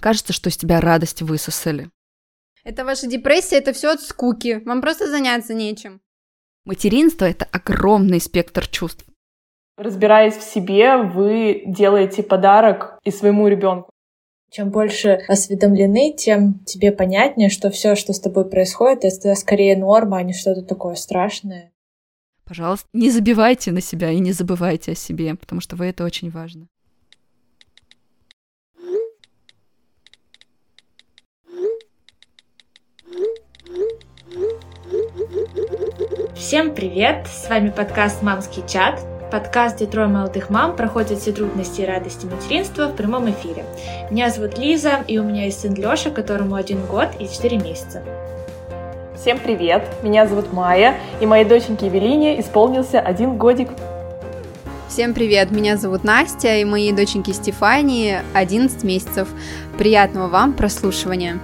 Кажется, что из тебя радость высосали. Это ваша депрессия, это все от скуки. Вам просто заняться нечем. Материнство – это огромный спектр чувств. Разбираясь в себе, вы делаете подарок и своему ребенку. Чем больше осведомлены, тем тебе понятнее, что все, что с тобой происходит, это скорее норма, а не что-то такое страшное. Пожалуйста, не забивайте на себя и не забывайте о себе, потому что вы это очень важно. Всем привет! С вами подкаст «Мамский чат», подкаст, где трое молодых мам проходят все трудности и радости материнства в прямом эфире. Меня зовут Лиза, и у меня есть сын Лёша, которому один год и четыре месяца. Всем привет! Меня зовут Майя, и моей доченьке Евелине исполнился один годик. Всем привет! Меня зовут Настя, и моей доченьке Стефании 11 месяцев. Приятного вам прослушивания!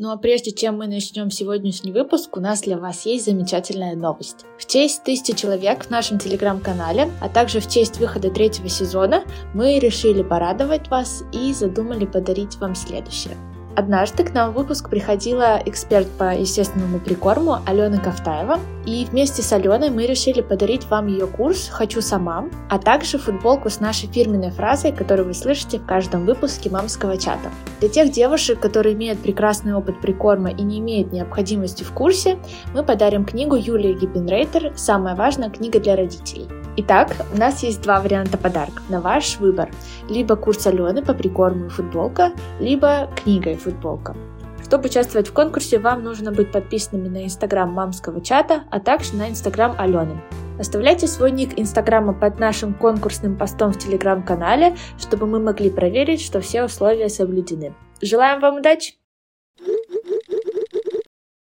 Ну а прежде чем мы начнем сегодняшний выпуск, у нас для вас есть замечательная новость. В честь тысячи человек в нашем телеграм-канале, а также в честь выхода третьего сезона, мы решили порадовать вас и задумали подарить вам следующее. Однажды к нам в выпуск приходила эксперт по естественному прикорму Алена Ковтаева, и вместе с Аленой мы решили подарить вам ее курс «Хочу сама», а также футболку с нашей фирменной фразой, которую вы слышите в каждом выпуске мамского чата. Для тех девушек, которые имеют прекрасный опыт прикорма и не имеют необходимости в курсе, мы подарим книгу Юлии Гиппенрейтер «Самая важная книга для родителей». Итак, у нас есть два варианта подарков на ваш выбор. Либо курс Алены по прикорму и футболка, либо книга и футболка. Чтобы участвовать в конкурсе, вам нужно быть подписанными на инстаграм мамского чата, а также на инстаграм Алены. Оставляйте свой ник инстаграма под нашим конкурсным постом в телеграм-канале, чтобы мы могли проверить, что все условия соблюдены. Желаем вам удачи!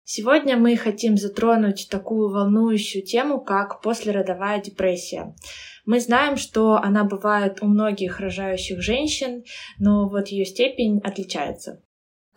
Сегодня мы хотим затронуть такую волнующую тему, как послеродовая депрессия. Мы знаем, что она бывает у многих рожающих женщин, но вот ее степень отличается.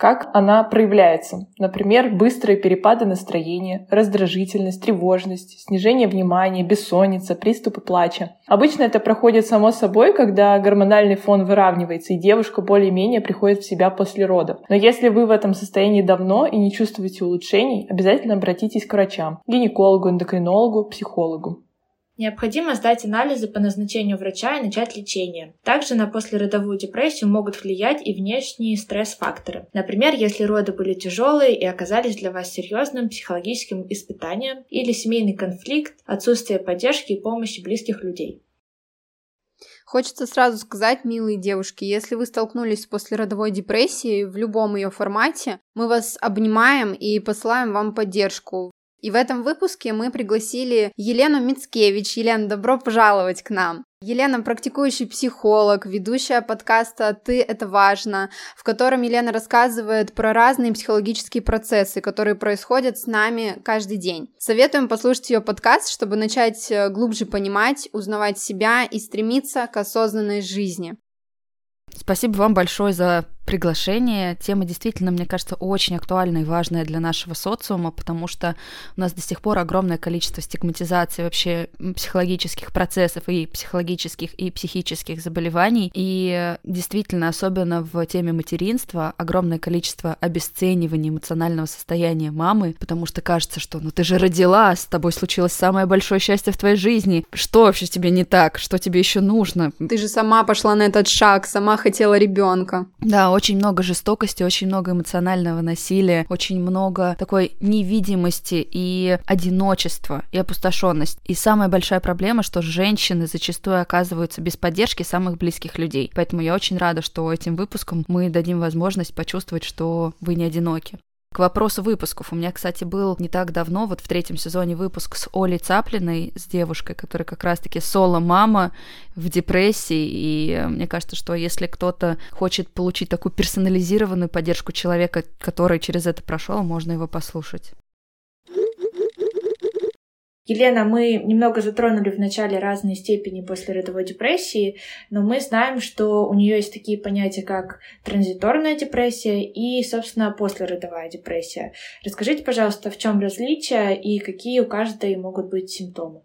Как она проявляется? Например, быстрые перепады настроения, раздражительность, тревожность, снижение внимания, бессонница, приступы плача. Обычно это проходит само собой, когда гормональный фон выравнивается, и девушка более-менее приходит в себя после родов. Но если вы в этом состоянии давно и не чувствуете улучшений, обязательно обратитесь к врачам, гинекологу, эндокринологу, психологу. Необходимо сдать анализы по назначению врача и начать лечение. Также на послеродовую депрессию могут влиять и внешние стресс-факторы. Например, если роды были тяжелые и оказались для вас серьезным психологическим испытанием, или семейный конфликт, отсутствие поддержки и помощи близких людей. Хочется сразу сказать, милые девушки, если вы столкнулись с послеродовой депрессией в любом ее формате, мы вас обнимаем и посылаем вам поддержку. И в этом выпуске мы пригласили Елену Мицкевич. Елена, добро пожаловать к нам. Елена практикующий психолог, ведущая подкаста «Ты – это важно», в котором Елена рассказывает про разные психологические процессы, которые происходят с нами каждый день. Советуем послушать ее подкаст, чтобы начать э, глубже понимать, узнавать себя и стремиться к осознанной жизни. Спасибо вам большое за приглашение. Тема действительно, мне кажется, очень актуальная и важная для нашего социума, потому что у нас до сих пор огромное количество стигматизации вообще психологических процессов и психологических и психических заболеваний. И действительно, особенно в теме материнства, огромное количество обесценивания эмоционального состояния мамы, потому что кажется, что ну ты же родила, с тобой случилось самое большое счастье в твоей жизни. Что вообще тебе не так? Что тебе еще нужно? Ты же сама пошла на этот шаг, сама хотела ребенка. Да, очень много жестокости, очень много эмоционального насилия, очень много такой невидимости и одиночества, и опустошенности. И самая большая проблема, что женщины зачастую оказываются без поддержки самых близких людей. Поэтому я очень рада, что этим выпуском мы дадим возможность почувствовать, что вы не одиноки. К вопросу выпусков. У меня, кстати, был не так давно, вот в третьем сезоне выпуск с Олей Цаплиной, с девушкой, которая как раз-таки соло-мама в депрессии. И э, мне кажется, что если кто-то хочет получить такую персонализированную поддержку человека, который через это прошел, можно его послушать. Елена, мы немного затронули в начале разные степени послеродовой депрессии, но мы знаем, что у нее есть такие понятия, как транзиторная депрессия и, собственно, послеродовая депрессия. Расскажите, пожалуйста, в чем различие и какие у каждой могут быть симптомы?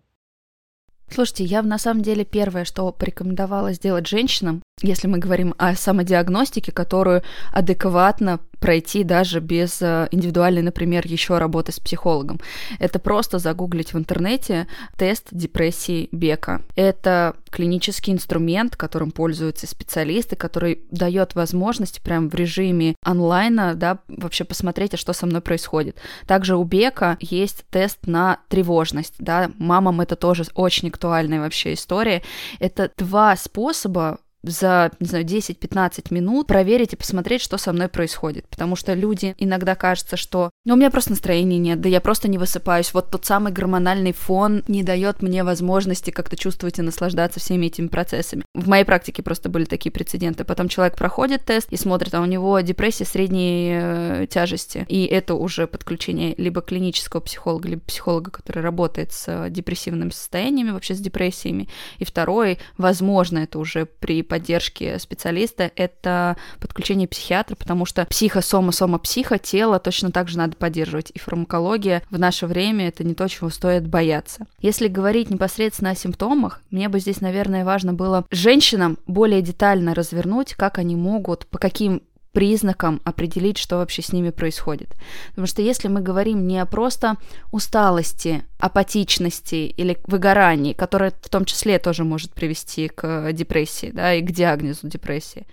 Слушайте, я на самом деле первое, что порекомендовала сделать женщинам, если мы говорим о самодиагностике, которую адекватно пройти даже без э, индивидуальной, например, еще работы с психологом. Это просто загуглить в интернете тест депрессии Бека. Это клинический инструмент, которым пользуются специалисты, который дает возможность прям в режиме онлайна, да, вообще посмотреть, а что со мной происходит. Также у Бека есть тест на тревожность, да, мамам это тоже очень актуальная вообще история. Это два способа за, не знаю, 10-15 минут проверить и посмотреть, что со мной происходит. Потому что люди иногда кажется, что ну, у меня просто настроения нет, да я просто не высыпаюсь. Вот тот самый гормональный фон не дает мне возможности как-то чувствовать и наслаждаться всеми этими процессами. В моей практике просто были такие прецеденты. Потом человек проходит тест и смотрит, а у него депрессия средней э, тяжести. И это уже подключение либо клинического психолога, либо психолога, который работает с депрессивными состояниями, вообще с депрессиями. И второй, возможно, это уже при поддержки специалиста, это подключение психиатра, потому что психо, сома, сома, психо, тело точно так же надо поддерживать. И фармакология в наше время это не то, чего стоит бояться. Если говорить непосредственно о симптомах, мне бы здесь, наверное, важно было женщинам более детально развернуть, как они могут, по каким признакам определить, что вообще с ними происходит. Потому что если мы говорим не о просто усталости, апатичности или выгорании, которое в том числе тоже может привести к депрессии, да, и к диагнозу депрессии,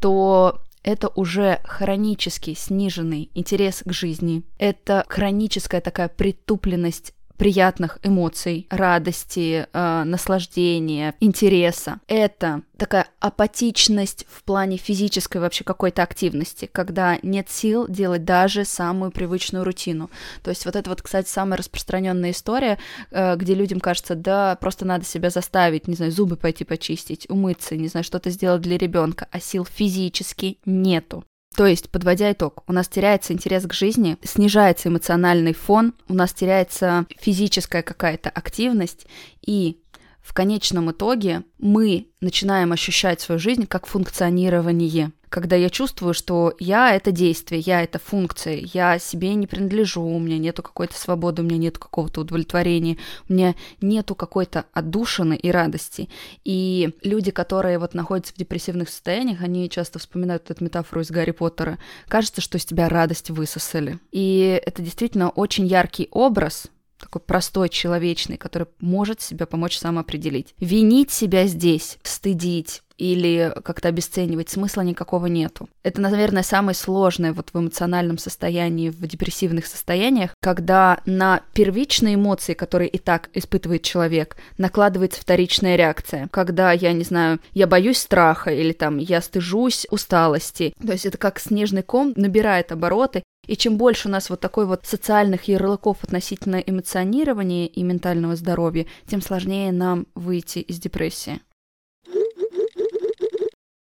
то это уже хронически сниженный интерес к жизни, это хроническая такая притупленность приятных эмоций, радости, э, наслаждения, интереса. Это такая апатичность в плане физической вообще какой-то активности, когда нет сил делать даже самую привычную рутину. То есть вот это вот, кстати, самая распространенная история, э, где людям кажется, да, просто надо себя заставить, не знаю, зубы пойти почистить, умыться, не знаю, что-то сделать для ребенка, а сил физически нету. То есть, подводя итог, у нас теряется интерес к жизни, снижается эмоциональный фон, у нас теряется физическая какая-то активность, и в конечном итоге мы начинаем ощущать свою жизнь как функционирование когда я чувствую, что я — это действие, я — это функция, я себе не принадлежу, у меня нету какой-то свободы, у меня нету какого-то удовлетворения, у меня нету какой-то отдушины и радости. И люди, которые вот находятся в депрессивных состояниях, они часто вспоминают эту метафору из Гарри Поттера. Кажется, что из тебя радость высосали. И это действительно очень яркий образ, такой простой, человечный, который может себе помочь самоопределить. Винить себя здесь, стыдить, или как-то обесценивать, смысла никакого нету. Это, наверное, самое сложное вот в эмоциональном состоянии, в депрессивных состояниях, когда на первичные эмоции, которые и так испытывает человек, накладывается вторичная реакция. Когда, я не знаю, я боюсь страха или там я стыжусь усталости. То есть это как снежный ком набирает обороты, и чем больше у нас вот такой вот социальных ярлыков относительно эмоционирования и ментального здоровья, тем сложнее нам выйти из депрессии.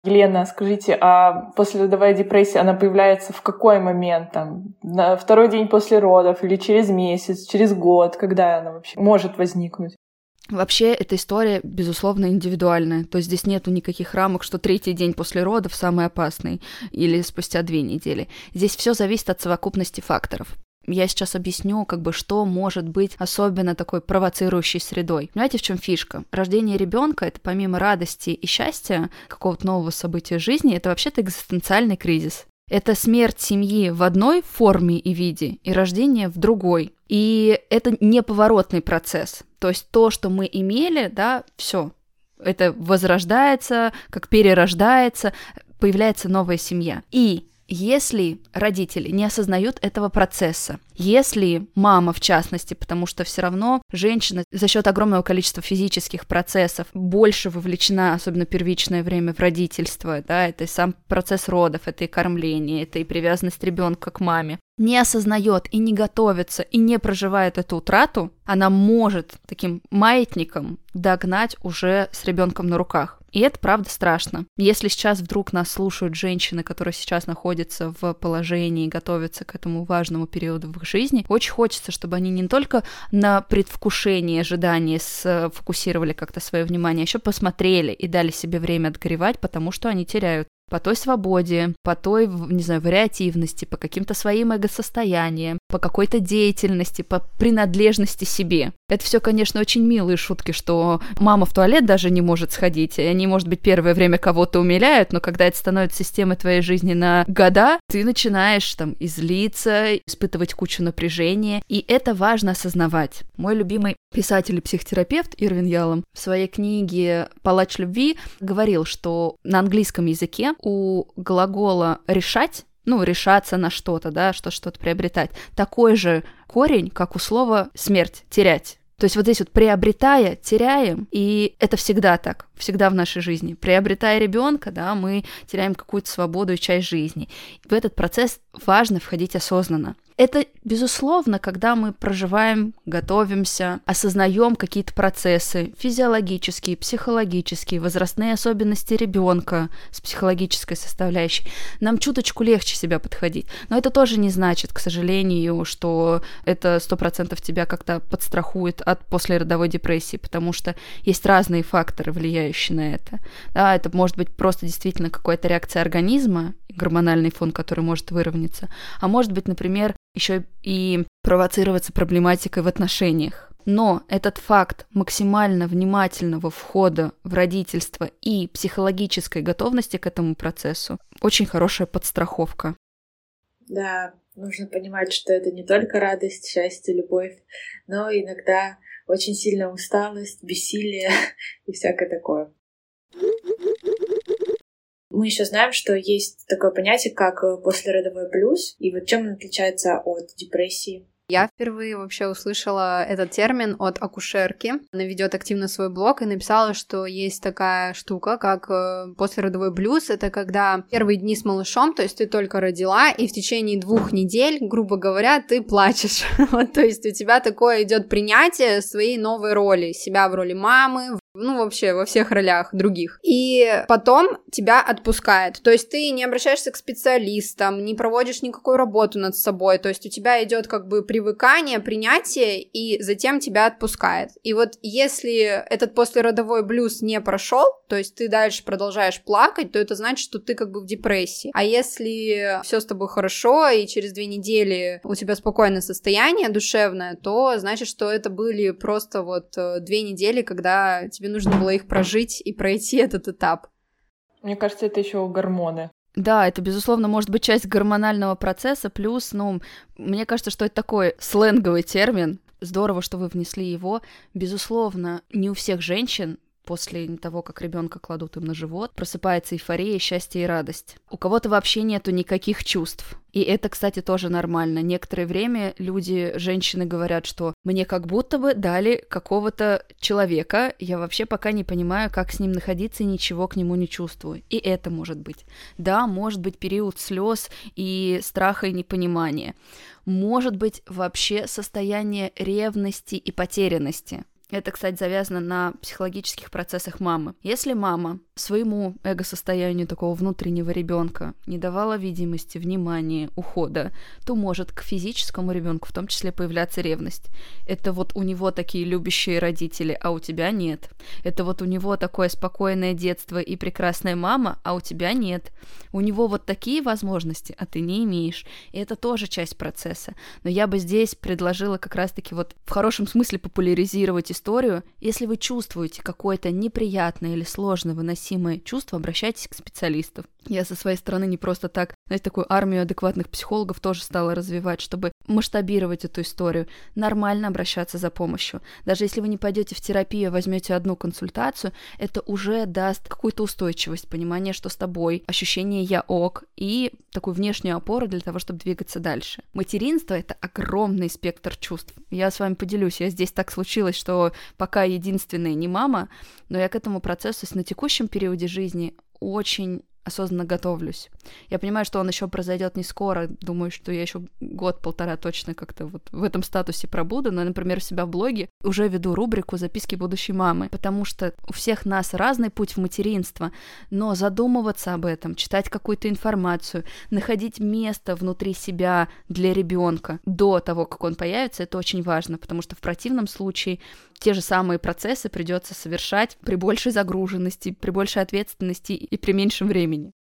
Елена, скажите, а после родовая депрессия, она появляется в какой момент? Там, на второй день после родов или через месяц, через год? Когда она вообще может возникнуть? Вообще, эта история, безусловно, индивидуальная. То есть здесь нету никаких рамок, что третий день после родов самый опасный или спустя две недели. Здесь все зависит от совокупности факторов. Я сейчас объясню, как бы, что может быть особенно такой провоцирующей средой. Понимаете, в чем фишка? Рождение ребенка это помимо радости и счастья какого-то нового события жизни, это вообще-то экзистенциальный кризис. Это смерть семьи в одной форме и виде и рождение в другой. И это неповоротный процесс. То есть то, что мы имели, да, все, это возрождается, как перерождается, появляется новая семья. И если родители не осознают этого процесса, если мама, в частности, потому что все равно женщина за счет огромного количества физических процессов больше вовлечена, особенно первичное время в родительство, да, это и сам процесс родов, это и кормление, это и привязанность ребенка к маме, не осознает и не готовится и не проживает эту утрату, она может таким маятником догнать уже с ребенком на руках. И это правда страшно. Если сейчас вдруг нас слушают женщины, которые сейчас находятся в положении и готовятся к этому важному периоду в их жизни, очень хочется, чтобы они не только на предвкушении, ожидании сфокусировали как-то свое внимание, а еще посмотрели и дали себе время отгоревать, потому что они теряют по той свободе, по той, не знаю, вариативности, по каким-то своим эго-состояниям, по какой-то деятельности, по принадлежности себе. Это все, конечно, очень милые шутки, что мама в туалет даже не может сходить, и они, может быть, первое время кого-то умиляют, но когда это становится системой твоей жизни на года, ты начинаешь там излиться, испытывать кучу напряжения, и это важно осознавать. Мой любимый писатель и психотерапевт Ирвин Ялом в своей книге «Палач любви» говорил, что на английском языке у глагола «решать» ну, решаться на что-то, да, что что-то приобретать. Такой же корень, как у слова смерть, терять. То есть вот здесь вот приобретая, теряем, и это всегда так, всегда в нашей жизни. Приобретая ребенка, да, мы теряем какую-то свободу и часть жизни. В этот процесс важно входить осознанно. Это, безусловно, когда мы проживаем, готовимся, осознаем какие-то процессы физиологические, психологические, возрастные особенности ребенка с психологической составляющей, нам чуточку легче себя подходить. Но это тоже не значит, к сожалению, что это сто процентов тебя как-то подстрахует от послеродовой депрессии, потому что есть разные факторы, влияющие на это. Да, это может быть просто действительно какая-то реакция организма, гормональный фон, который может выровняться, а может быть, например, еще и провоцироваться проблематикой в отношениях. Но этот факт максимально внимательного входа в родительство и психологической готовности к этому процессу очень хорошая подстраховка. Да, нужно понимать, что это не только радость, счастье, любовь, но иногда очень сильная усталость, бессилие и всякое такое. Мы еще знаем, что есть такое понятие, как э, послеродовой плюс, и вот чем он отличается от депрессии? Я впервые вообще услышала этот термин от акушерки. Она ведет активно свой блог и написала, что есть такая штука, как э, послеродовой блюз. Это когда первые дни с малышом, то есть ты только родила, и в течение двух недель, грубо говоря, ты плачешь. то есть у тебя такое идет принятие своей новой роли, себя в роли мамы, ну, вообще, во всех ролях других. И потом тебя отпускает. То есть ты не обращаешься к специалистам, не проводишь никакую работу над собой. То есть у тебя идет как бы привыкание, принятие, и затем тебя отпускает. И вот если этот послеродовой блюз не прошел, то есть ты дальше продолжаешь плакать, то это значит, что ты как бы в депрессии. А если все с тобой хорошо, и через две недели у тебя спокойное состояние душевное, то значит, что это были просто вот э, две недели, когда тебе нужно было их прожить и пройти этот этап. Мне кажется, это еще гормоны. Да, это, безусловно, может быть часть гормонального процесса, плюс, ну, мне кажется, что это такой сленговый термин. Здорово, что вы внесли его. Безусловно, не у всех женщин после того, как ребенка кладут им на живот, просыпается эйфория, счастье и радость. У кого-то вообще нету никаких чувств. И это, кстати, тоже нормально. Некоторое время люди, женщины говорят, что мне как будто бы дали какого-то человека, я вообще пока не понимаю, как с ним находиться и ничего к нему не чувствую. И это может быть. Да, может быть период слез и страха и непонимания. Может быть вообще состояние ревности и потерянности. Это, кстати, завязано на психологических процессах мамы. Если мама своему эго-состоянию такого внутреннего ребенка не давала видимости, внимания, ухода, то может к физическому ребенку в том числе появляться ревность. Это вот у него такие любящие родители, а у тебя нет. Это вот у него такое спокойное детство и прекрасная мама, а у тебя нет. У него вот такие возможности, а ты не имеешь. И это тоже часть процесса. Но я бы здесь предложила как раз-таки вот в хорошем смысле популяризировать историю. Если вы чувствуете какое-то неприятное или сложное выносимое чувство, обращайтесь к специалисту. Я со своей стороны не просто так, знаете, такую армию адекватных психологов тоже стала развивать, чтобы масштабировать эту историю, нормально обращаться за помощью. Даже если вы не пойдете в терапию, а возьмете одну консультацию, это уже даст какую-то устойчивость, понимание, что с тобой, ощущение я ок и такую внешнюю опору для того, чтобы двигаться дальше. Материнство — это огромный спектр чувств. Я с вами поделюсь, я здесь так случилось, что пока единственная не мама, но я к этому процессу на текущем периоде жизни очень осознанно готовлюсь. Я понимаю, что он еще произойдет не скоро. Думаю, что я еще год-полтора точно как-то вот в этом статусе пробуду. Но, например, у себя в блоге уже веду рубрику «Записки будущей мамы», потому что у всех нас разный путь в материнство, но задумываться об этом, читать какую-то информацию, находить место внутри себя для ребенка до того, как он появится, это очень важно, потому что в противном случае те же самые процессы придется совершать при большей загруженности, при большей ответственности и при меньшем времени.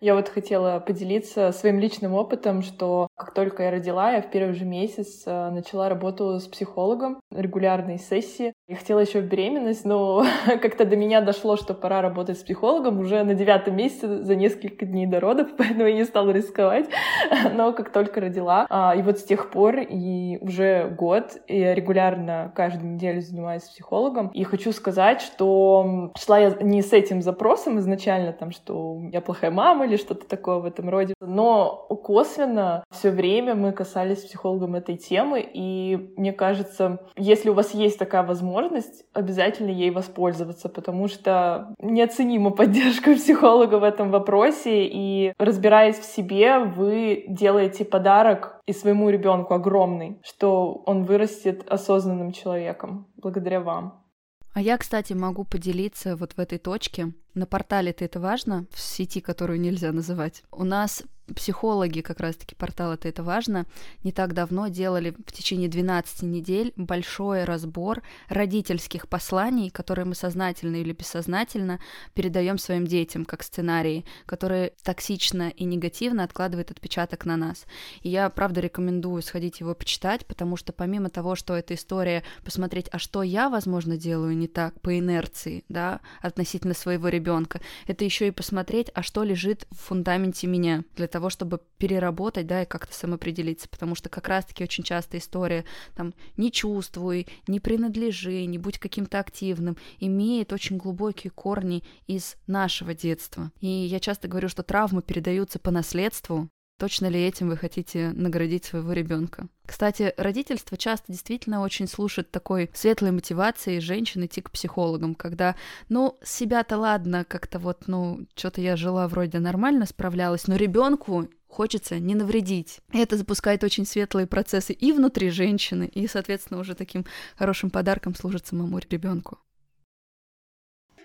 Я вот хотела поделиться своим личным опытом, что как только я родила, я в первый же месяц э, начала работу с психологом, регулярные сессии. Я хотела еще беременность, но как-то до меня дошло, что пора работать с психологом уже на девятом месяце за несколько дней до родов, поэтому я не стала рисковать. Но как только родила, а, и вот с тех пор и уже год я регулярно каждую неделю занимаюсь с психологом. И хочу сказать, что шла я не с этим запросом изначально, там, что я плохая мама или что-то такое в этом роде. Но косвенно все время мы касались с психологом этой темы, и мне кажется, если у вас есть такая возможность, обязательно ей воспользоваться, потому что неоценима поддержка психолога в этом вопросе, и разбираясь в себе, вы делаете подарок и своему ребенку огромный, что он вырастет осознанным человеком благодаря вам. А я, кстати, могу поделиться вот в этой точке. На портале-то это важно, в сети, которую нельзя называть. У нас психологи, как раз-таки портал это, это важно, не так давно делали в течение 12 недель большой разбор родительских посланий, которые мы сознательно или бессознательно передаем своим детям как сценарии, которые токсично и негативно откладывают отпечаток на нас. И я, правда, рекомендую сходить его почитать, потому что помимо того, что эта история посмотреть, а что я, возможно, делаю не так по инерции, да, относительно своего ребенка, это еще и посмотреть, а что лежит в фундаменте меня для того, того, чтобы переработать, да, и как-то самоопределиться, потому что как раз-таки очень часто история там «не чувствуй», «не принадлежи», «не будь каким-то активным» имеет очень глубокие корни из нашего детства. И я часто говорю, что травмы передаются по наследству, Точно ли этим вы хотите наградить своего ребенка? Кстати, родительство часто действительно очень слушает такой светлой мотивации женщин идти к психологам, когда, ну, себя-то ладно, как-то вот, ну, что-то я жила вроде нормально, справлялась, но ребенку хочется не навредить. И это запускает очень светлые процессы и внутри женщины, и, соответственно, уже таким хорошим подарком служит самому ребенку.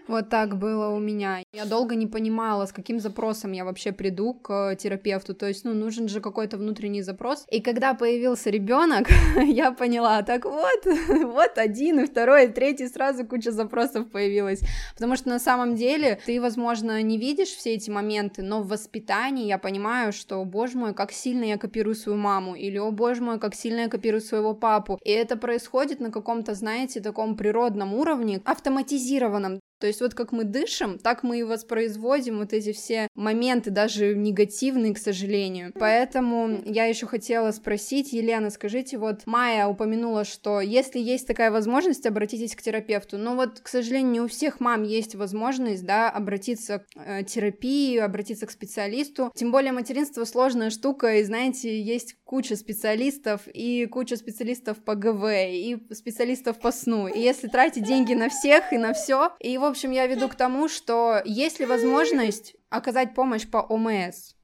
Вот так было у меня. Я долго не понимала, с каким запросом я вообще приду к терапевту. То есть, ну, нужен же какой-то внутренний запрос. И когда появился ребенок, я поняла, так вот, вот один, и второй, и третий, сразу куча запросов появилась. Потому что на самом деле ты, возможно, не видишь все эти моменты, но в воспитании я понимаю, что, боже мой, как сильно я копирую свою маму, или, о боже мой, как сильно я копирую своего папу. И это происходит на каком-то, знаете, таком природном уровне, автоматизированном. То есть вот как мы дышим, так мы и воспроизводим вот эти все моменты, даже негативные, к сожалению. Поэтому я еще хотела спросить, Елена, скажите, вот Майя упомянула, что если есть такая возможность, обратитесь к терапевту. Но вот, к сожалению, не у всех мам есть возможность, да, обратиться к э, терапии, обратиться к специалисту. Тем более материнство сложная штука, и знаете, есть куча специалистов и куча специалистов по ГВ, и специалистов по сну. И если тратить деньги на всех и на все, и в общем, я веду к тому, что есть ли возможность оказать помощь по ОМС?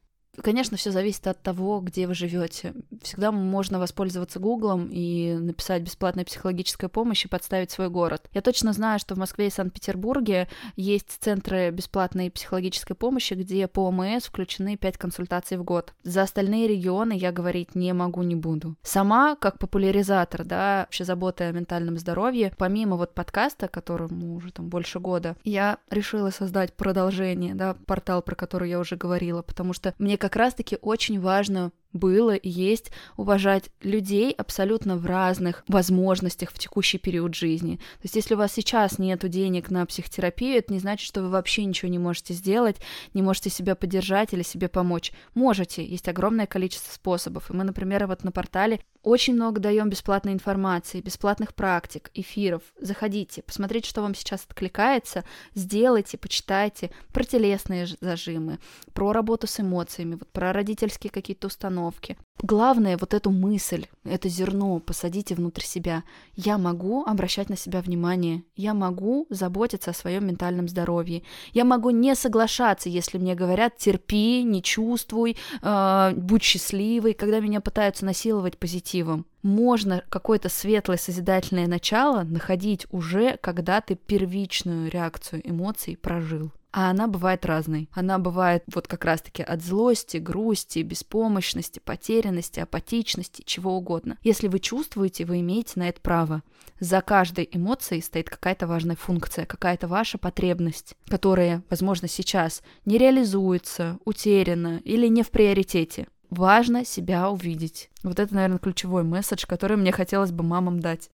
Конечно, все зависит от того, где вы живете. Всегда можно воспользоваться Гуглом и написать бесплатная психологическая помощь и подставить свой город. Я точно знаю, что в Москве и Санкт-Петербурге есть центры бесплатной психологической помощи, где по ОМС включены 5 консультаций в год. За остальные регионы я говорить не могу, не буду. Сама, как популяризатор, да, вообще заботы о ментальном здоровье, помимо вот подкаста, которому уже там больше года, я решила создать продолжение, да, портал, про который я уже говорила, потому что мне как раз-таки очень важно было и есть уважать людей абсолютно в разных возможностях в текущий период жизни. То есть если у вас сейчас нет денег на психотерапию, это не значит, что вы вообще ничего не можете сделать, не можете себя поддержать или себе помочь. Можете, есть огромное количество способов. И мы, например, вот на портале очень много даем бесплатной информации, бесплатных практик, эфиров. Заходите, посмотрите, что вам сейчас откликается, сделайте, почитайте про телесные зажимы, про работу с эмоциями, вот про родительские какие-то установки. Главное, вот эту мысль, это зерно посадите внутрь себя. Я могу обращать на себя внимание, я могу заботиться о своем ментальном здоровье, я могу не соглашаться, если мне говорят терпи, не чувствуй, э, будь счастливой, когда меня пытаются насиловать позитивом. Можно какое-то светлое созидательное начало находить уже, когда ты первичную реакцию эмоций прожил. а она бывает разной. Она бывает вот как раз-таки от злости, грусти, беспомощности, потерянности, апатичности, чего угодно. Если вы чувствуете, вы имеете на это право. За каждой эмоцией стоит какая-то важная функция, какая-то ваша потребность, которая, возможно, сейчас не реализуется, утеряна или не в приоритете важно себя увидеть. Вот это, наверное, ключевой месседж, который мне хотелось бы мамам дать.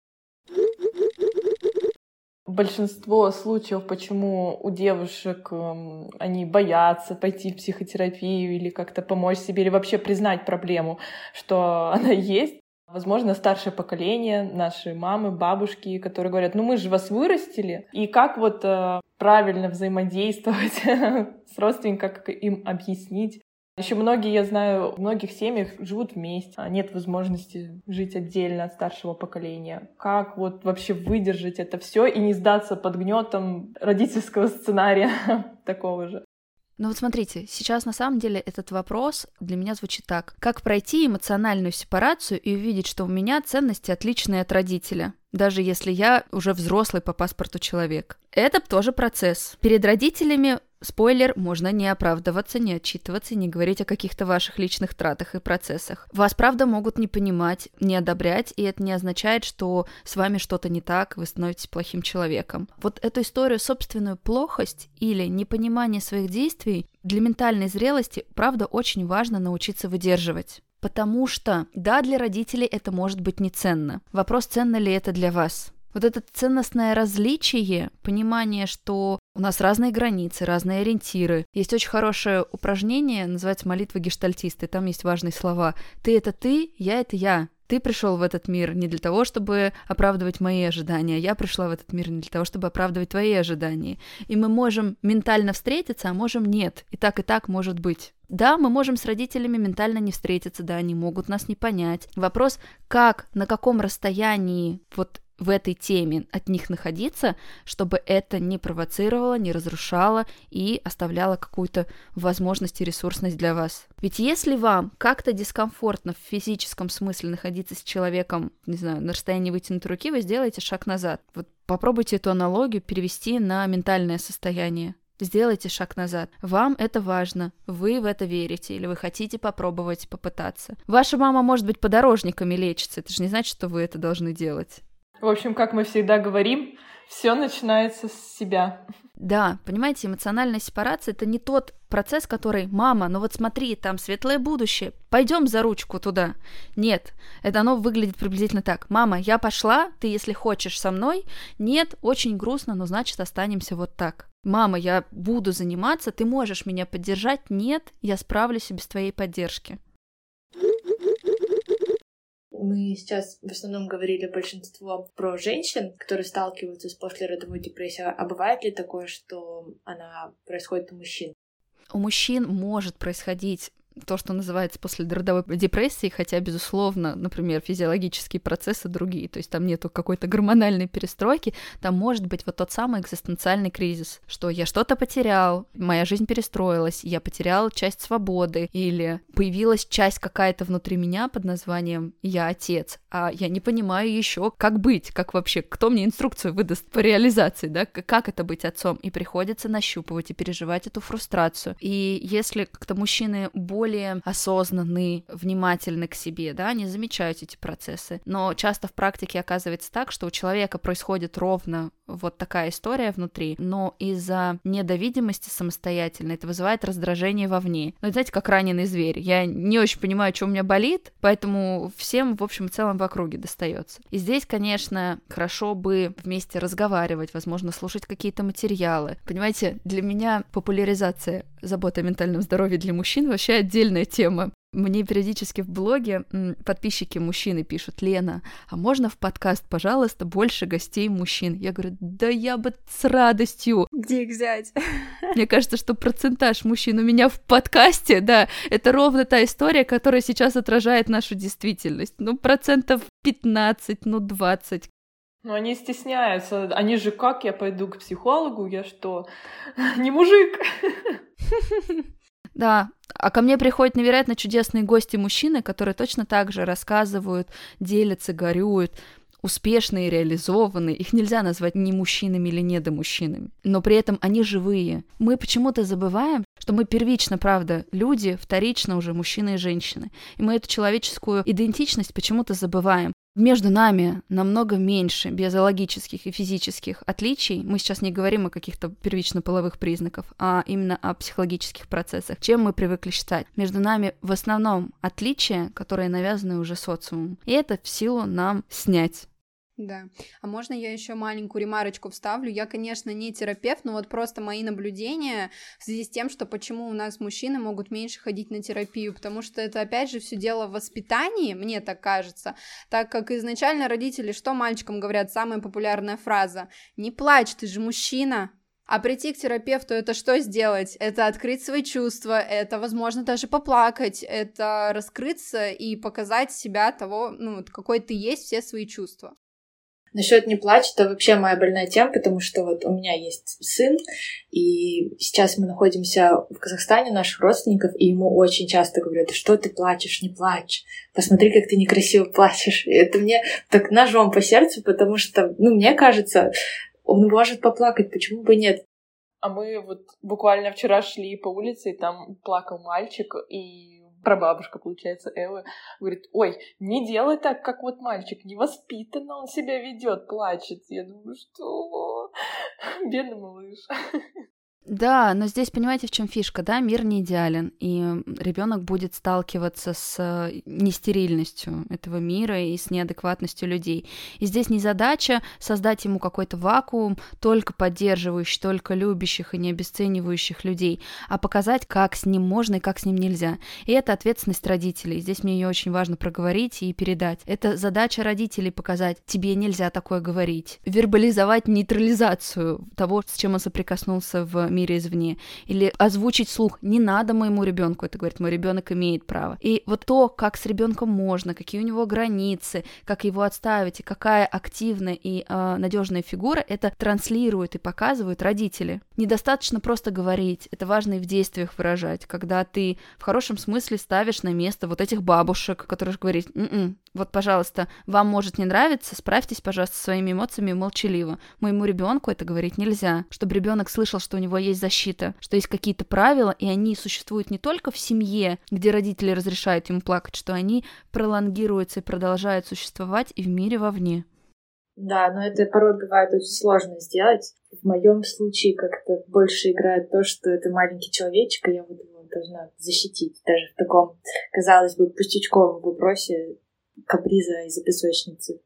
Большинство случаев, почему у девушек эм, они боятся пойти в психотерапию или как-то помочь себе, или вообще признать проблему, что она есть, Возможно, старшее поколение, наши мамы, бабушки, которые говорят, ну мы же вас вырастили, и как вот э, правильно взаимодействовать с родственниками, как им объяснить, еще многие, я знаю, в многих семьях живут вместе, а нет возможности жить отдельно от старшего поколения. Как вот вообще выдержать это все и не сдаться под гнетом родительского сценария такого же? Ну вот смотрите, сейчас на самом деле этот вопрос для меня звучит так. Как пройти эмоциональную сепарацию и увидеть, что у меня ценности отличные от родителя? даже если я уже взрослый по паспорту человек. Это тоже процесс. Перед родителями Спойлер, можно не оправдываться, не отчитываться не говорить о каких-то ваших личных тратах и процессах. Вас, правда, могут не понимать, не одобрять, и это не означает, что с вами что-то не так, вы становитесь плохим человеком. Вот эту историю собственную плохость или непонимание своих действий для ментальной зрелости, правда, очень важно научиться выдерживать. Потому что, да, для родителей это может быть не ценно. Вопрос, ценно ли это для вас. Вот это ценностное различие, понимание, что у нас разные границы, разные ориентиры. Есть очень хорошее упражнение, называется молитва гештальтиста, и там есть важные слова. Ты — это ты, я — это я. Ты пришел в этот мир не для того, чтобы оправдывать мои ожидания, я пришла в этот мир не для того, чтобы оправдывать твои ожидания. И мы можем ментально встретиться, а можем нет. И так и так может быть. Да, мы можем с родителями ментально не встретиться, да, они могут нас не понять. Вопрос, как, на каком расстоянии вот в этой теме от них находиться, чтобы это не провоцировало, не разрушало и оставляло какую-то возможность и ресурсность для вас. Ведь если вам как-то дискомфортно в физическом смысле находиться с человеком, не знаю, на расстоянии вытянутой руки, вы сделаете шаг назад. Вот попробуйте эту аналогию перевести на ментальное состояние. Сделайте шаг назад. Вам это важно. Вы в это верите или вы хотите попробовать, попытаться. Ваша мама может быть подорожниками лечится. Это же не значит, что вы это должны делать. В общем, как мы всегда говорим, все начинается с себя. Да, понимаете, эмоциональная сепарация это не тот процесс, который мама, ну вот смотри, там светлое будущее, пойдем за ручку туда. Нет, это оно выглядит приблизительно так. Мама, я пошла, ты если хочешь со мной, нет, очень грустно, но значит останемся вот так. Мама, я буду заниматься, ты можешь меня поддержать? Нет, я справлюсь без твоей поддержки. Мы сейчас в основном говорили большинство про женщин, которые сталкиваются с послеродовой депрессией. А бывает ли такое, что она происходит у мужчин? У мужчин может происходить то, что называется после родовой депрессии, хотя, безусловно, например, физиологические процессы другие, то есть там нету какой-то гормональной перестройки, там может быть вот тот самый экзистенциальный кризис, что я что-то потерял, моя жизнь перестроилась, я потерял часть свободы, или появилась часть какая-то внутри меня под названием «я отец», а я не понимаю еще, как быть, как вообще, кто мне инструкцию выдаст по реализации, да, как это быть отцом, и приходится нащупывать и переживать эту фрустрацию. И если как-то мужчины более более осознанны, внимательны к себе, да, не замечают эти процессы. Но часто в практике оказывается так, что у человека происходит ровно вот такая история внутри, но из-за недовидимости самостоятельно это вызывает раздражение вовне. Ну, знаете, как раненый зверь. Я не очень понимаю, что у меня болит, поэтому всем, в общем и целом, в округе достается. И здесь, конечно, хорошо бы вместе разговаривать, возможно, слушать какие-то материалы. Понимаете, для меня популяризация заботы о ментальном здоровье для мужчин вообще отдельная тема. Мне периодически в блоге подписчики мужчины пишут, Лена, а можно в подкаст, пожалуйста, больше гостей мужчин? Я говорю, да я бы с радостью. Где их взять? Мне кажется, что процентаж мужчин у меня в подкасте, да, это ровно та история, которая сейчас отражает нашу действительность. Ну, процентов 15, ну, 20. Ну, они стесняются. Они же, как я пойду к психологу? Я что, не мужик? Да, а ко мне приходят невероятно чудесные гости мужчины, которые точно так же рассказывают, делятся, горюют. успешные, реализованные. Их нельзя назвать ни мужчинами или недомужчинами. Но при этом они живые. Мы почему-то забываем, что мы первично, правда, люди, вторично уже мужчины и женщины. И мы эту человеческую идентичность почему-то забываем. Между нами намного меньше биологических и физических отличий. Мы сейчас не говорим о каких-то первично-половых признаках, а именно о психологических процессах, чем мы привыкли считать. Между нами в основном отличия, которые навязаны уже социумом. И это в силу нам снять. Да. А можно я еще маленькую ремарочку вставлю? Я, конечно, не терапевт, но вот просто мои наблюдения в связи с тем, что почему у нас мужчины могут меньше ходить на терапию, потому что это, опять же, все дело в воспитании, мне так кажется, так как изначально родители что мальчикам говорят? Самая популярная фраза «Не плачь, ты же мужчина», а прийти к терапевту это что сделать? Это открыть свои чувства, это, возможно, даже поплакать, это раскрыться и показать себя того, ну, какой ты есть, все свои чувства. Насчет не плачь, это вообще моя больная тема, потому что вот у меня есть сын, и сейчас мы находимся в Казахстане, наших родственников, и ему очень часто говорят, что ты плачешь, не плачь, посмотри, как ты некрасиво плачешь. И это мне так ножом по сердцу, потому что, ну, мне кажется, он может поплакать, почему бы нет? А мы вот буквально вчера шли по улице, и там плакал мальчик, и прабабушка, получается, Эллы, говорит, ой, не делай так, как вот мальчик, невоспитанно он себя ведет, плачет. Я думаю, что бедный малыш. Да, но здесь понимаете, в чем фишка, да, мир не идеален, и ребенок будет сталкиваться с э, нестерильностью этого мира и с неадекватностью людей. И здесь не задача создать ему какой-то вакуум, только поддерживающий, только любящих и не обесценивающих людей, а показать, как с ним можно и как с ним нельзя. И это ответственность родителей. Здесь мне ее очень важно проговорить и передать. Это задача родителей показать, тебе нельзя такое говорить. Вербализовать нейтрализацию того, с чем он соприкоснулся в мире извне, или озвучить слух, не надо моему ребенку это говорить, мой ребенок имеет право. И вот то, как с ребенком можно, какие у него границы, как его отставить, и какая активная и э, надежная фигура, это транслируют и показывают родители. Недостаточно просто говорить, это важно и в действиях выражать, когда ты в хорошем смысле ставишь на место вот этих бабушек, которые говорят, м-м, вот, пожалуйста, вам может не нравиться, справьтесь, пожалуйста, со своими эмоциями молчаливо. Моему ребенку это говорить нельзя, чтобы ребенок слышал, что у него есть защита, что есть какие-то правила, и они существуют не только в семье, где родители разрешают ему плакать, что они пролонгируются и продолжают существовать и в мире вовне. Да, но это порой бывает очень сложно сделать. В моем случае как-то больше играет то, что это маленький человечек, и я вот его должна защитить. Даже в таком, казалось бы, пустячковом вопросе каприза из-за песочницы.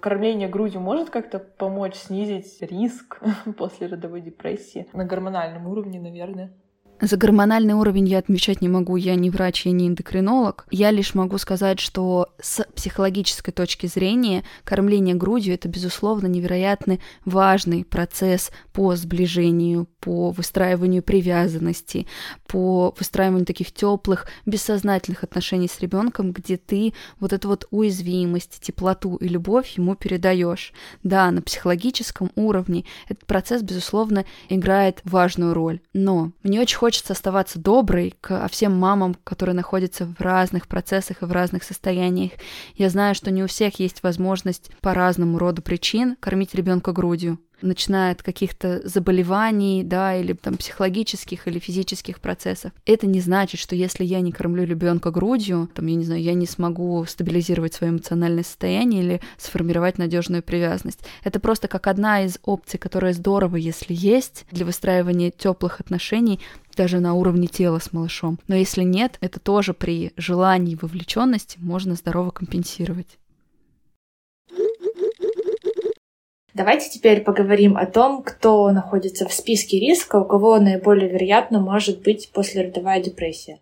Кормление грудью может как-то помочь снизить риск после родовой депрессии? На гормональном уровне, наверное. За гормональный уровень я отвечать не могу, я не врач, я не эндокринолог. Я лишь могу сказать, что с психологической точки зрения кормление грудью это, безусловно, невероятно важный процесс по сближению, по выстраиванию привязанности, по выстраиванию таких теплых, бессознательных отношений с ребенком, где ты вот эту вот уязвимость, теплоту и любовь ему передаешь. Да, на психологическом уровне этот процесс, безусловно, играет важную роль. Но мне очень хочется оставаться доброй к всем мамам, которые находятся в разных процессах и в разных состояниях. Я знаю, что не у всех есть возможность по разному роду причин кормить ребенка грудью начиная от каких-то заболеваний, да, или там психологических или физических процессов. Это не значит, что если я не кормлю ребенка грудью, там, я не знаю, я не смогу стабилизировать свое эмоциональное состояние или сформировать надежную привязанность. Это просто как одна из опций, которая здорово, если есть, для выстраивания теплых отношений, даже на уровне тела с малышом. Но если нет, это тоже при желании вовлеченности можно здорово компенсировать. Давайте теперь поговорим о том, кто находится в списке риска, у кого наиболее вероятно может быть послеродовая депрессия.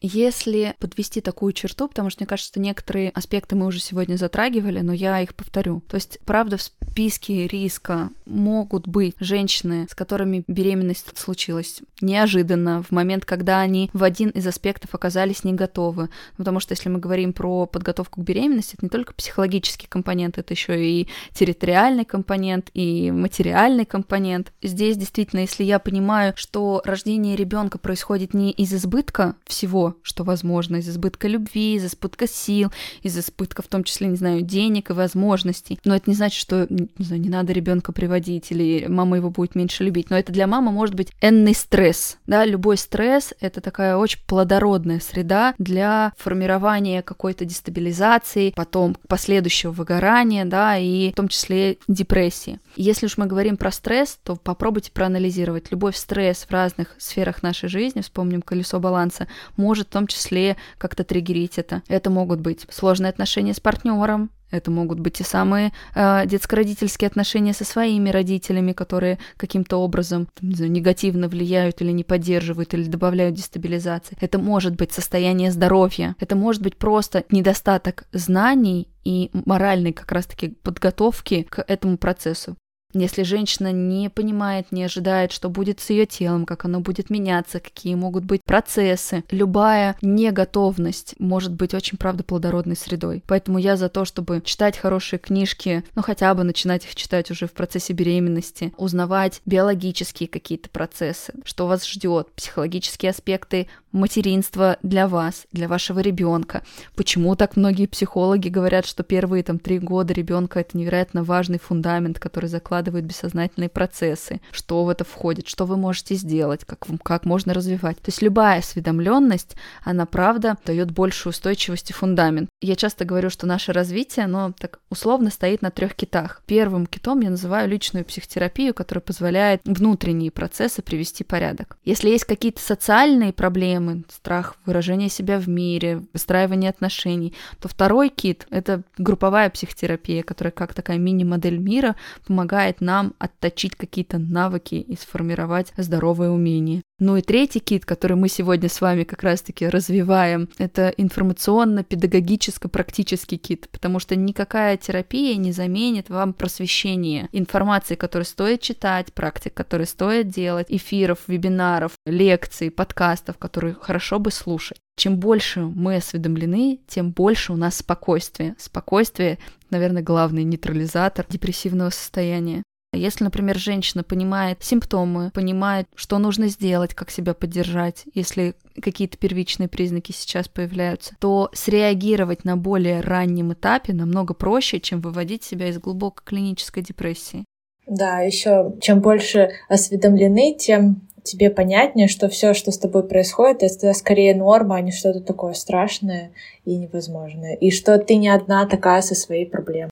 Если подвести такую черту, потому что мне кажется, что некоторые аспекты мы уже сегодня затрагивали, но я их повторю. То есть, правда, в списке риска могут быть женщины, с которыми беременность случилась неожиданно, в момент, когда они в один из аспектов оказались не готовы. Потому что если мы говорим про подготовку к беременности, это не только психологический компонент, это еще и территориальный компонент, и материальный компонент. Здесь действительно, если я понимаю, что рождение ребенка происходит не из избытка всего, что возможно, из избытка любви, из избытка сил, из избытка в том числе, не знаю, денег и возможностей, но это не значит, что не, знаю, не надо ребенка приводить или мама его будет меньше любить. Но это для мамы может быть энный стресс. Да, любой стресс — это такая очень плодородная среда для формирования какой-то дестабилизации, потом последующего выгорания, да, и в том числе депрессии. Если уж мы говорим про стресс, то попробуйте проанализировать. Любой стресс в разных сферах нашей жизни, вспомним колесо баланса, может в том числе как-то триггерить это. Это могут быть сложные отношения с партнером, это могут быть и самые э, детско-родительские отношения со своими родителями, которые каким-то образом не знаю, негативно влияют или не поддерживают, или добавляют дестабилизации. Это может быть состояние здоровья. Это может быть просто недостаток знаний и моральной как раз-таки подготовки к этому процессу. Если женщина не понимает, не ожидает, что будет с ее телом, как оно будет меняться, какие могут быть процессы, любая неготовность может быть очень, правда, плодородной средой. Поэтому я за то, чтобы читать хорошие книжки, ну хотя бы начинать их читать уже в процессе беременности, узнавать биологические какие-то процессы, что вас ждет, психологические аспекты материнства для вас, для вашего ребенка. Почему так многие психологи говорят, что первые там три года ребенка это невероятно важный фундамент, который закладывает бессознательные процессы, что в это входит, что вы можете сделать, как, как можно развивать. То есть любая осведомленность, она правда дает большую устойчивость и фундамент. Я часто говорю, что наше развитие, оно так условно стоит на трех китах. Первым китом я называю личную психотерапию, которая позволяет внутренние процессы привести в порядок. Если есть какие-то социальные проблемы, проблемы, страх выражения себя в мире, выстраивание отношений, то второй кит — это групповая психотерапия, которая как такая мини-модель мира помогает нам отточить какие-то навыки и сформировать здоровые умения. Ну и третий кит, который мы сегодня с вами как раз-таки развиваем, это информационно-педагогическо-практический кит, потому что никакая терапия не заменит вам просвещение информации, которую стоит читать, практик, которые стоит делать, эфиров, вебинаров, лекций, подкастов, которые хорошо бы слушать. Чем больше мы осведомлены, тем больше у нас спокойствия. Спокойствие, наверное, главный нейтрализатор депрессивного состояния. Если, например, женщина понимает симптомы, понимает, что нужно сделать, как себя поддержать, если какие-то первичные признаки сейчас появляются, то среагировать на более раннем этапе намного проще, чем выводить себя из глубокой клинической депрессии. Да, еще чем больше осведомлены, тем тебе понятнее, что все, что с тобой происходит, это скорее норма, а не что-то такое страшное и невозможное. И что ты не одна такая со своей проблемой.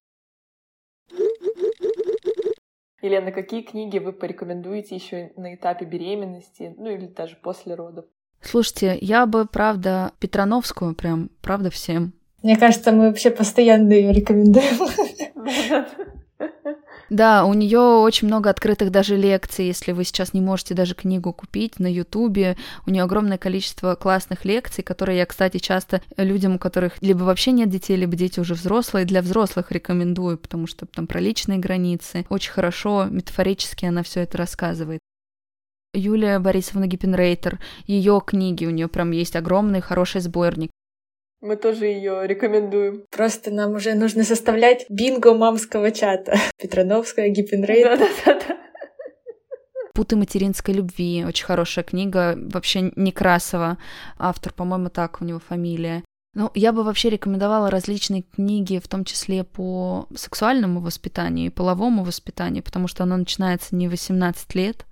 Елена, какие книги вы порекомендуете еще на этапе беременности, ну или даже после родов? Слушайте, я бы, правда, Петрановскую прям, правда, всем. Мне кажется, мы вообще постоянно ее рекомендуем. Да, у нее очень много открытых даже лекций, если вы сейчас не можете даже книгу купить на Ютубе. У нее огромное количество классных лекций, которые я, кстати, часто людям, у которых либо вообще нет детей, либо дети уже взрослые, для взрослых рекомендую, потому что там про личные границы. Очень хорошо, метафорически она все это рассказывает. Юлия Борисовна Гиппенрейтер, ее книги, у нее прям есть огромный хороший сборник. Мы тоже ее рекомендуем. Просто нам уже нужно составлять бинго мамского чата. Петрановская, Гиппенрейт. Да-да-да. «Путы материнской любви». Очень хорошая книга. Вообще Некрасова. Автор, по-моему, так у него фамилия. Ну, я бы вообще рекомендовала различные книги, в том числе по сексуальному воспитанию и половому воспитанию, потому что оно начинается не 18 лет,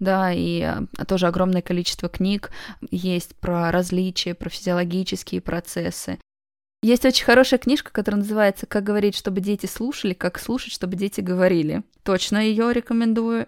да, и а, тоже огромное количество книг есть про различия, про физиологические процессы. Есть очень хорошая книжка, которая называется «Как говорить, чтобы дети слушали, как слушать, чтобы дети говорили». Точно ее рекомендую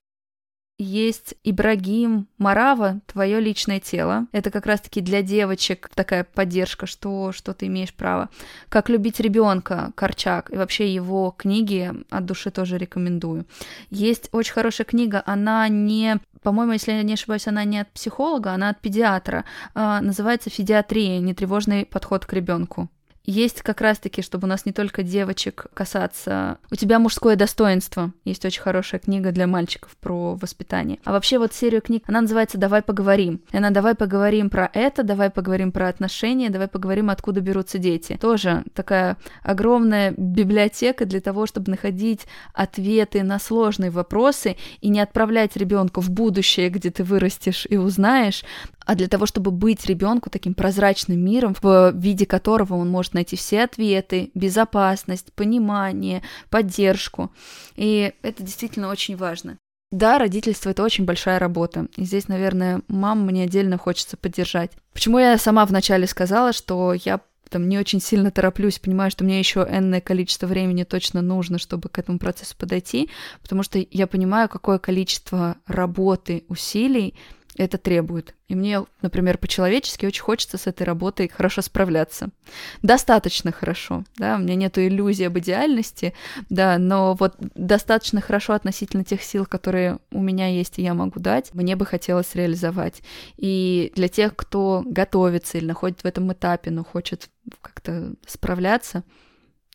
есть Ибрагим Марава «Твое личное тело». Это как раз-таки для девочек такая поддержка, что, что ты имеешь право. «Как любить ребенка» Корчак. И вообще его книги от души тоже рекомендую. Есть очень хорошая книга, она не по-моему, если я не ошибаюсь, она не от психолога, она от педиатра. А, называется «Федиатрия. Нетревожный подход к ребенку». Есть как раз-таки, чтобы у нас не только девочек касаться... У тебя мужское достоинство. Есть очень хорошая книга для мальчиков про воспитание. А вообще вот серию книг, она называется «Давай поговорим». И она «Давай поговорим про это», «Давай поговорим про отношения», «Давай поговорим, откуда берутся дети». Тоже такая огромная библиотека для того, чтобы находить ответы на сложные вопросы и не отправлять ребенка в будущее, где ты вырастешь и узнаешь, а для того, чтобы быть ребенку таким прозрачным миром, в виде которого он может найти все ответы, безопасность, понимание, поддержку. И это действительно очень важно. Да, родительство — это очень большая работа. И здесь, наверное, мам мне отдельно хочется поддержать. Почему я сама вначале сказала, что я там не очень сильно тороплюсь, понимаю, что мне еще энное количество времени точно нужно, чтобы к этому процессу подойти, потому что я понимаю, какое количество работы, усилий это требует. И мне, например, по-человечески очень хочется с этой работой хорошо справляться. Достаточно хорошо, да, у меня нет иллюзии об идеальности, да, но вот достаточно хорошо относительно тех сил, которые у меня есть и я могу дать, мне бы хотелось реализовать. И для тех, кто готовится или находится в этом этапе, но хочет как-то справляться,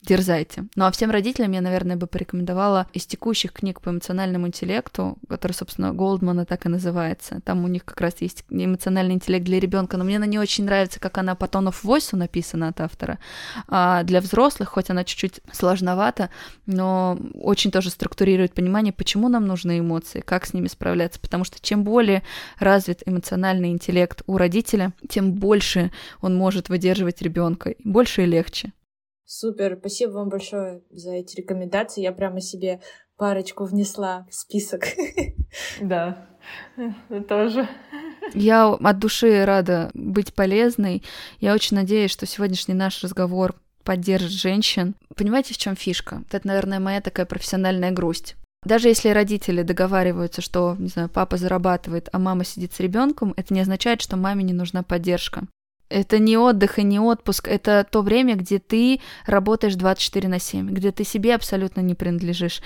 дерзайте. Ну а всем родителям я, наверное, бы порекомендовала из текущих книг по эмоциональному интеллекту, который, собственно, Голдмана так и называется. Там у них как раз есть эмоциональный интеллект для ребенка, но мне она не очень нравится, как она по тону войсу написана от автора. А для взрослых, хоть она чуть-чуть сложновата, но очень тоже структурирует понимание, почему нам нужны эмоции, как с ними справляться. Потому что чем более развит эмоциональный интеллект у родителя, тем больше он может выдерживать ребенка, больше и легче. Супер, спасибо вам большое за эти рекомендации. Я прямо себе парочку внесла в список. Да, тоже. Я от души рада быть полезной. Я очень надеюсь, что сегодняшний наш разговор поддержит женщин. Понимаете, в чем фишка? Это, наверное, моя такая профессиональная грусть. Даже если родители договариваются, что, не знаю, папа зарабатывает, а мама сидит с ребенком, это не означает, что маме не нужна поддержка. Это не отдых и не отпуск, это то время, где ты работаешь 24 на 7, где ты себе абсолютно не принадлежишь.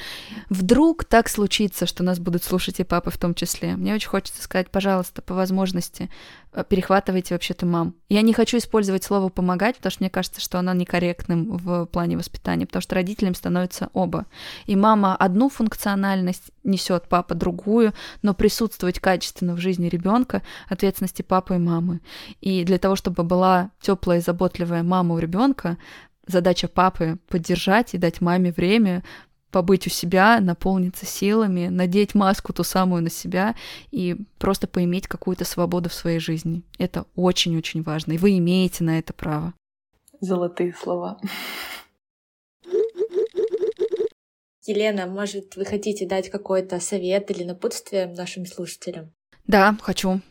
Вдруг так случится, что нас будут слушать и папы в том числе. Мне очень хочется сказать, пожалуйста, по возможности, Э, перехватываете вообще-то мам. Я не хочу использовать слово «помогать», потому что мне кажется, что оно некорректным в плане воспитания, потому что родителям становятся оба. И мама одну функциональность несет, папа другую, но присутствовать качественно в жизни ребенка ответственности папы и мамы. И для того, чтобы была теплая и заботливая мама у ребенка, задача папы поддержать и дать маме время побыть у себя, наполниться силами, надеть маску ту самую на себя и просто поиметь какую-то свободу в своей жизни. Это очень-очень важно, и вы имеете на это право. Золотые слова. Елена, может, вы хотите дать какой-то совет или напутствие нашим слушателям? Да, хочу.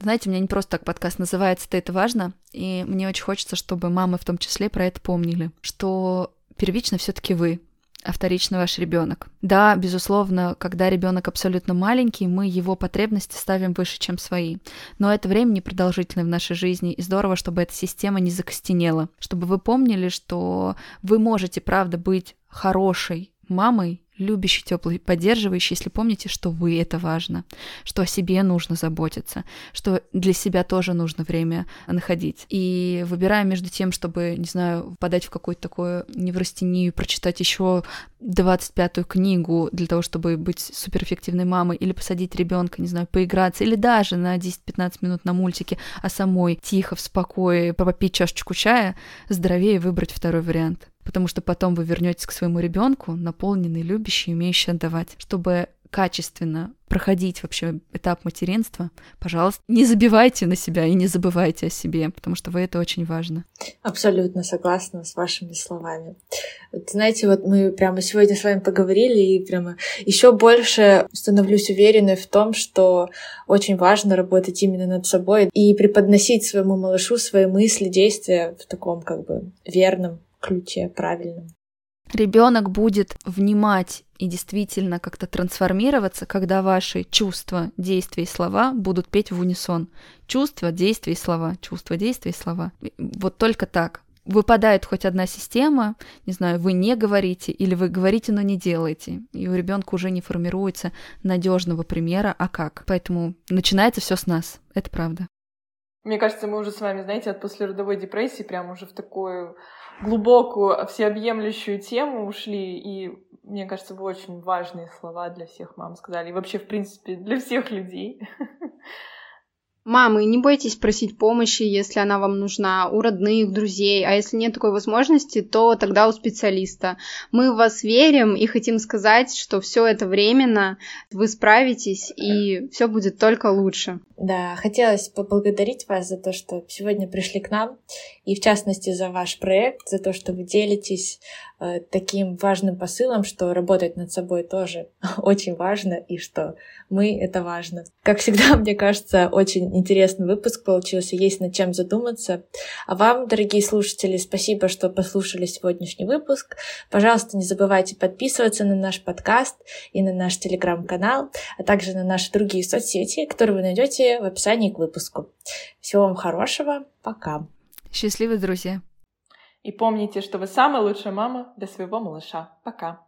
Знаете, у меня не просто так подкаст называется, это важно, и мне очень хочется, чтобы мамы в том числе про это помнили, что первично все-таки вы, а вторично ваш ребенок. Да, безусловно, когда ребенок абсолютно маленький, мы его потребности ставим выше, чем свои. Но это время не продолжительное в нашей жизни, и здорово, чтобы эта система не закостенела. Чтобы вы помнили, что вы можете, правда, быть хорошей мамой, любящий, теплый, поддерживающий, если помните, что вы это важно, что о себе нужно заботиться, что для себя тоже нужно время находить. И выбирая между тем, чтобы, не знаю, впадать в какую-то такую неврастению, прочитать еще 25-ю книгу для того, чтобы быть суперэффективной мамой, или посадить ребенка, не знаю, поиграться, или даже на 10-15 минут на мультике, а самой тихо, в спокое попить чашечку чая, здоровее выбрать второй вариант потому что потом вы вернетесь к своему ребенку, наполненный, любящий, умеющий отдавать, чтобы качественно проходить вообще этап материнства, пожалуйста, не забивайте на себя и не забывайте о себе, потому что вы это очень важно. Абсолютно согласна с вашими словами. Вот, знаете, вот мы прямо сегодня с вами поговорили и прямо еще больше становлюсь уверенной в том, что очень важно работать именно над собой и преподносить своему малышу свои мысли, действия в таком как бы верном ключе правильном. Ребенок будет внимать и действительно как-то трансформироваться, когда ваши чувства, действия и слова будут петь в унисон. Чувства, действия и слова, чувства, действия и слова. Вот только так. Выпадает хоть одна система, не знаю, вы не говорите или вы говорите, но не делаете, и у ребенка уже не формируется надежного примера, а как. Поэтому начинается все с нас, это правда. Мне кажется, мы уже с вами, знаете, от послеродовой депрессии прям уже в такую глубокую, всеобъемлющую тему ушли, и мне кажется, вы очень важные слова для всех мам сказали, и вообще, в принципе, для всех людей. Мамы, не бойтесь просить помощи, если она вам нужна, у родных, друзей, а если нет такой возможности, то тогда у специалиста. Мы в вас верим и хотим сказать, что все это временно, вы справитесь и все будет только лучше. Да, хотелось поблагодарить вас за то, что сегодня пришли к нам, и в частности за ваш проект, за то, что вы делитесь таким важным посылом, что работать над собой тоже очень важно, и что мы — это важно. Как всегда, мне кажется, очень интересный выпуск получился, есть над чем задуматься. А вам, дорогие слушатели, спасибо, что послушали сегодняшний выпуск. Пожалуйста, не забывайте подписываться на наш подкаст и на наш телеграм-канал, а также на наши другие соцсети, которые вы найдете в описании к выпуску. Всего вам хорошего. Пока. Счастливы, друзья. И помните, что вы самая лучшая мама для своего малыша. Пока.